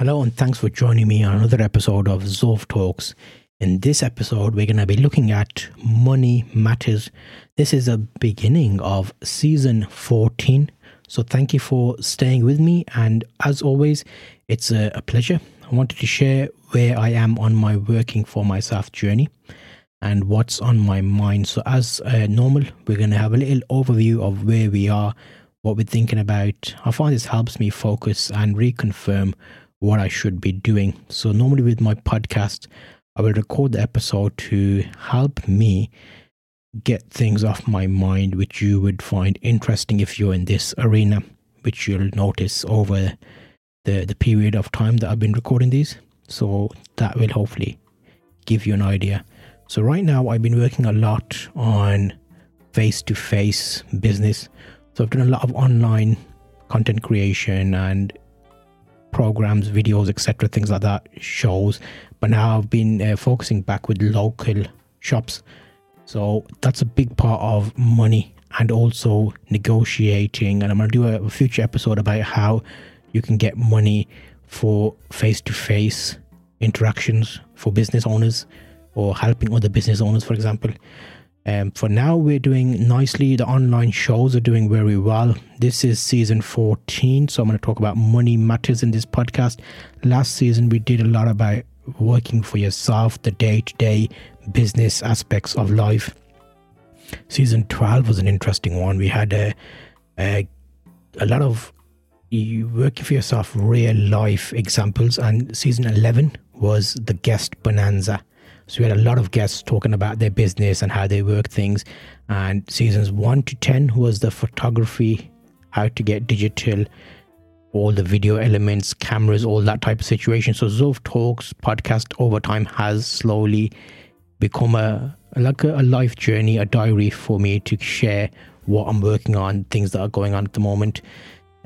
Hello, and thanks for joining me on another episode of Zulf Talks. In this episode, we're going to be looking at Money Matters. This is a beginning of season 14. So, thank you for staying with me. And as always, it's a, a pleasure. I wanted to share where I am on my working for myself journey and what's on my mind. So, as uh, normal, we're going to have a little overview of where we are, what we're thinking about. I find this helps me focus and reconfirm what I should be doing. So, normally with my podcast, I will record the episode to help me get things off my mind, which you would find interesting if you're in this arena, which you'll notice over the, the period of time that I've been recording these. So, that will hopefully give you an idea. So, right now, I've been working a lot on face to face business. So, I've done a lot of online content creation and programs, videos, etc., things like that, shows. But now I've been uh, focusing back with local shops. So that's a big part of money and also negotiating. And I'm going to do a, future episode about how you can get money for face to face interactions for business owners or helping other business owners, for example. Um, for now, we're doing nicely. The online shows are doing very well. This is season 14, so I'm going to talk about money matters in this podcast. Last season, we did a lot about working for yourself, the day to day business aspects of life. Season 12 was an interesting one. We had a, a, a lot of working for yourself real life examples, and season 11 was the guest bonanza. So we had a lot of guests talking about their business and how they work things. And seasons one to 10 was the photography, how to get digital, all the video elements, cameras, all that type of situation. So Zulf Talks podcast over time has slowly become a like a, a life journey, a diary for me to share what I'm working on, things that are going on at the moment.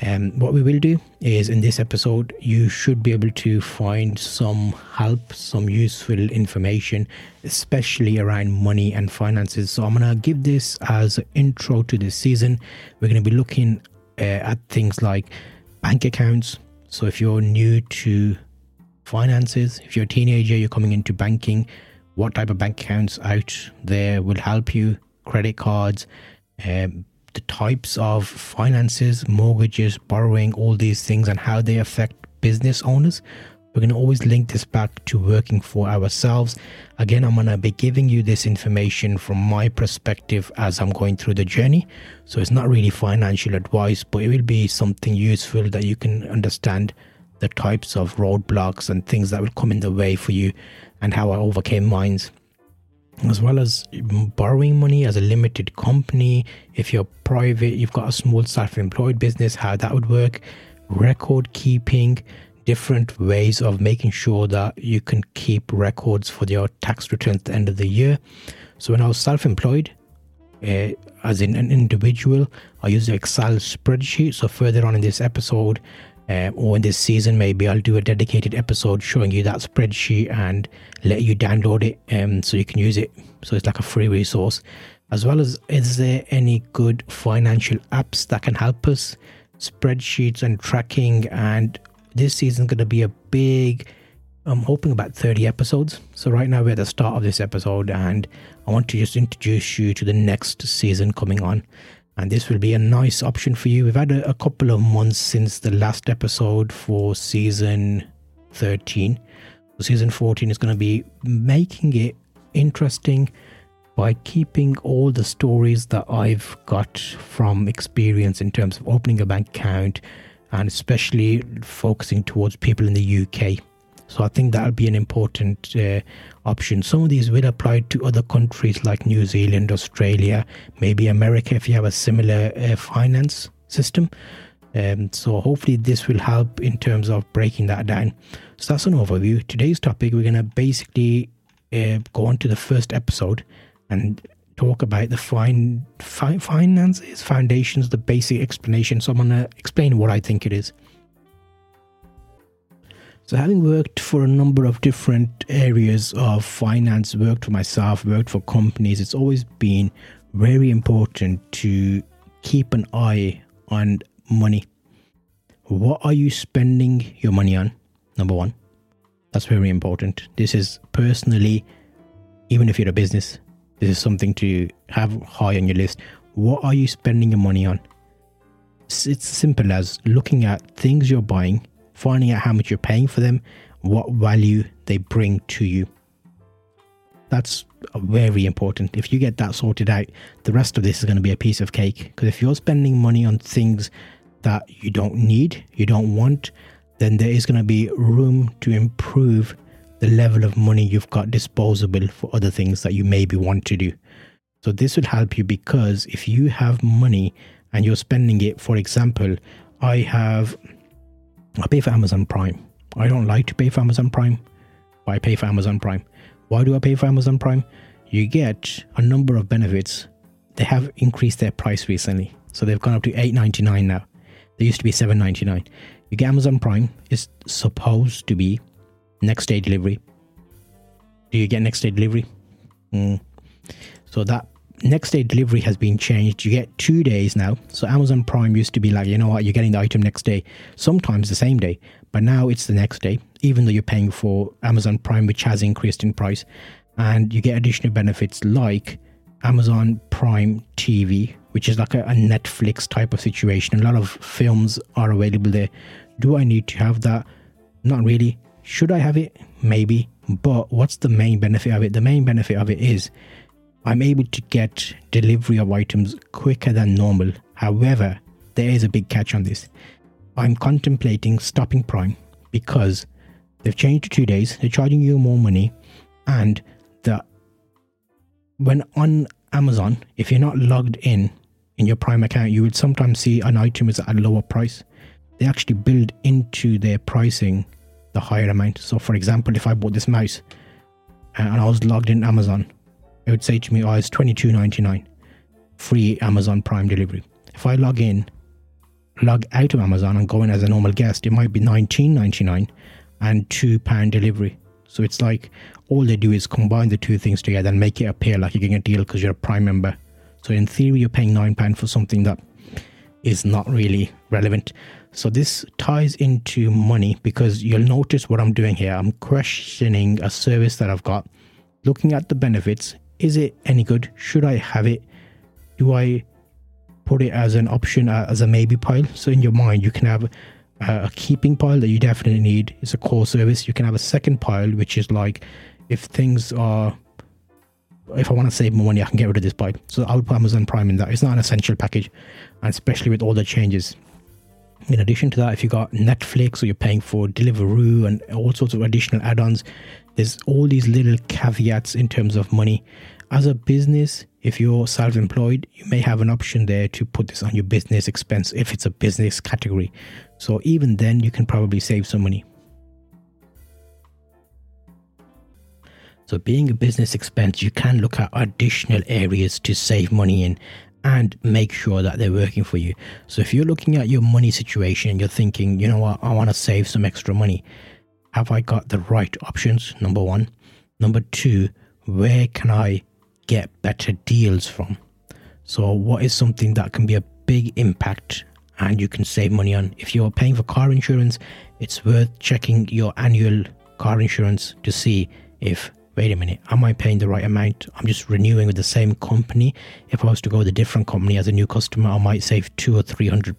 Um, what we will do is in this episode, you should be able to find some help, some useful information, especially around money and finances. So, I'm going to give this as an intro to this season. We're going to be looking uh, at things like bank accounts. So, if you're new to finances, if you're a teenager, you're coming into banking, what type of bank accounts out there will help you, credit cards, um, the types of finances, mortgages, borrowing, all these things, and how they affect business owners. We're going to always link this back to working for ourselves. Again, I'm going to be giving you this information from my perspective as I'm going through the journey. So it's not really financial advice, but it will be something useful that you can understand the types of roadblocks and things that will come in the way for you and how I overcame mine as well as borrowing money as a limited company. If you're private, you've got a small self employed business, how that would work, record keeping, different ways of making sure that you can keep records for your tax returns at the end of the year. So, when I was self employed, uh, as in an individual, I used Excel spreadsheet. So, further on in this episode, um, or in this season, maybe I'll do a dedicated episode showing you that spreadsheet and let you download it um, so you can use it. So it's like a free resource. As well as, is there any good financial apps that can help us? Spreadsheets and tracking. And this season's going to be a big, I'm hoping about 30 episodes. So right now we're at the start of this episode and I want to just introduce you to the next season coming on and this will be a nice option for you. We've had a, a, couple of months since the last episode for season 13. So season 14 is going to be making it interesting by keeping all the stories that I've got from experience in terms of opening a bank account and especially focusing towards people in the UK. So I think that'll be an important uh, option. Some of these will apply to other countries like New Zealand, Australia, maybe America if you have a similar uh, finance system. Um, so hopefully this will help in terms of breaking that down. So that's an overview. Today's topic, we're going to basically uh, go on to the first episode and talk about the fin- fi- finances, foundations, the basic explanation. So I'm going to explain what I think it is. So, having worked for a number of different areas of finance, worked for myself, worked for companies, it's always been very important to keep an eye on money. What are you spending your money on? Number one. That's very important. This is personally, even if you're a business, this is something to have high on your list. What are you spending your money on? It's simple as looking at things you're buying, finding out how much you're paying for them, what value they bring to you. That's very important. If you get that sorted out, the rest of this is going to be a piece of cake. Because if you're spending money on things that you don't need, you don't want, then there is going to be room to improve the level of money you've got disposable for other things that you maybe want to do. So this will help you because if you have money and you're spending it, for example, I have I pay for Amazon Prime. I don't like to pay for Amazon Prime, but I pay for Amazon Prime. Why do I pay for Amazon Prime? You get a number of benefits. They have increased their price recently. So they've gone up to $8.99 now. They used to be $7.99. You get Amazon Prime is supposed to be next day delivery. Do you get next day delivery? Mm. So that next day delivery has been changed. You get two days now. So Amazon Prime used to be like, you know what, you're getting the item next day, sometimes the same day, but now it's the next day, even though you're paying for Amazon Prime, which has increased in price. And you get additional benefits like Amazon Prime TV, which is like a, a Netflix type of situation. A lot of films are available there. Do I need to have that? Not really. Should I have it? Maybe. But what's the main benefit of it? The main benefit of it is I'm able to get delivery of items quicker than normal. However, there is a big catch on this. I'm contemplating stopping Prime because they've changed to two days, they're charging you more money, and the when on Amazon, if you're not logged in in your Prime account, you would sometimes see an item is at a lower price. They actually build into their pricing the higher amount. So, for example, if I bought this mouse uh, and I was logged in Amazon, it would say to me, "Oh, it's $22.99 free Amazon Prime delivery." If I log in, log out of Amazon and go in as a normal guest, it might be $19.99 and two pound delivery. So it's like all they do is combine the two things together and make it appear like you're getting a deal because you're a Prime member. So in theory, you're paying nine pound for something that is not really relevant. So this ties into money because you'll notice what I'm doing here. I'm questioning a service that I've got, looking at the benefits. Is it any good? Should I have it? Do I put it as an option, uh, as a maybe pile? So in your mind, you can have a keeping pile that you definitely need. It's a core service. You can have a second pile, which is like if things are if I want to save more money, I can get rid of this pile. So I would put Amazon Prime in that. It's not an essential package, and especially with all the changes in addition to that, if you got Netflix or you're paying for Deliveroo and all sorts of additional add ons, there's all these little caveats in terms of money. As a business, if you're self employed, you may have an option there to put this on your business expense if it's a business category. So even then, you can probably save some money. So, being a business expense, you can look at additional areas to save money in and make sure that they're working for you. So if you're looking at your money situation, you're thinking, you know what, I want to save some extra money. Have I got the right options? Number one. Number two, where can I get better deals from? So, what is something that can be a big impact and you can save money on? If you're paying for car insurance, it's worth checking your annual car insurance to see if wait a minute, am I paying the right amount? I'm just renewing with the same company. If I was to go with a different company as a new customer, I might save two or three hundred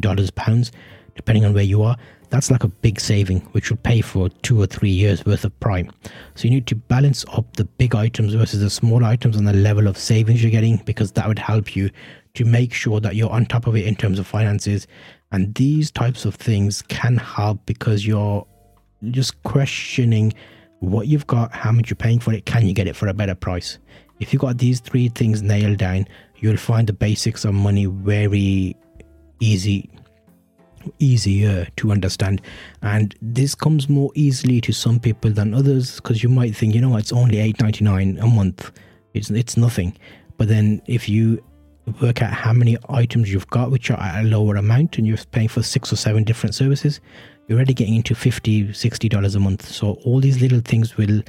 dollars pounds, depending on where you are. That's like a big saving, which will pay for two or three years worth of prime. So you need to balance up the big items versus the small items and the level of savings you're getting, because that would help you to make sure that you're on top of it in terms of finances. And these types of things can help because you're just questioning what you've got, how much you're paying for it, can you get it for a better price? If you've got these three things nailed down, you'll find the basics of money very easy easier to understand. And this comes more easily to some people than others because you might think you know it's only 8.99 a month. It's it's nothing. But then if you work out how many items you've got which are at a lower amount and you're paying for six or seven different services you're already getting into 50 60 dollars a month. So all these little things will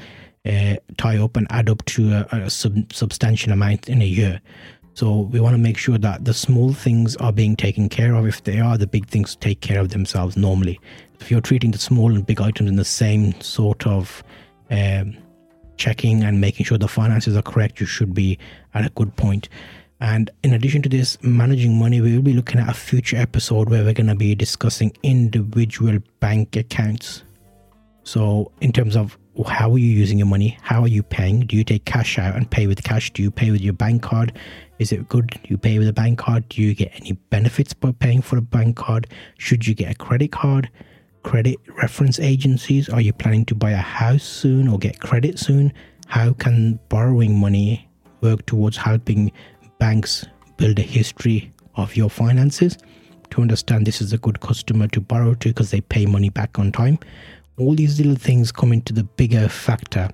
uh, tie up and add up to a, a sub- substantial amount in a year. So we want to make sure that the small things are being taken care of. If they are the big things take care of themselves normally. If you're treating the small and big items in the same sort of um, checking and making sure the finances are correct, you should be at a good point. And in addition to this, managing money, we will be looking at a future episode where we're going to be discussing individual bank accounts. So, in terms of how are you using your money? How are you paying? Do you take cash out and pay with cash? Do you pay with your bank card? Is it good? Do you pay with a bank card? Do you get any benefits by paying for a bank card? Should you get a credit card? Credit reference agencies? Are you planning to buy a house soon or get credit soon? How can borrowing money work towards helping banks build a history of your finances to understand this is a good customer to borrow to because they pay money back on time. All these little things come into the bigger factor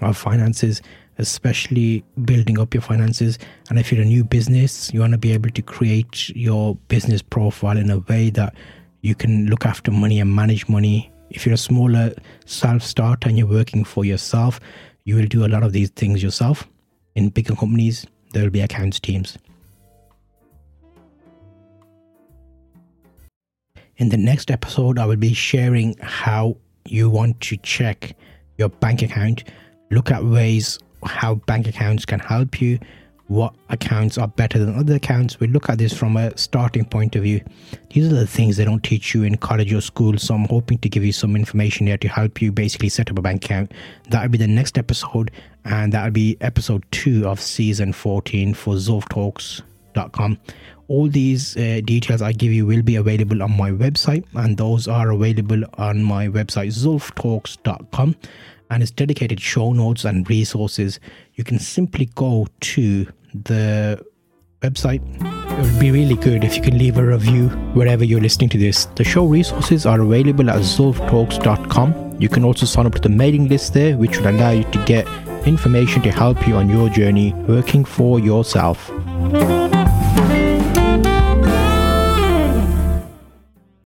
of finances, especially building up your finances. And if you're a new business, you want to be able to create your business profile in a way that you can look after money and manage money. If you're a smaller self starter and you're working for yourself, you will do a lot of these things yourself. In bigger companies, there will be accounts teams. In the next episode, I will be sharing how you want to check your bank account, look at ways how bank accounts can help you, what accounts are better than other accounts. We look at this from a starting point of view. These are the things they don't teach you in college or school. So I'm hoping to give you some information here to help you basically set up a bank account. That'll be the next episode, and that'll be episode two of season 14 for ZulfTalks.com. All these uh, details I give you will be available on my website, and those are available on my website zulftalks.com and its dedicated show notes and resources, you can simply go to the website. It would be really good if you can leave a review wherever you're listening to this. The show resources are available at zulftalks.com. You can also sign up to the mailing list there, which will allow you to get information to help you on your journey working for yourself.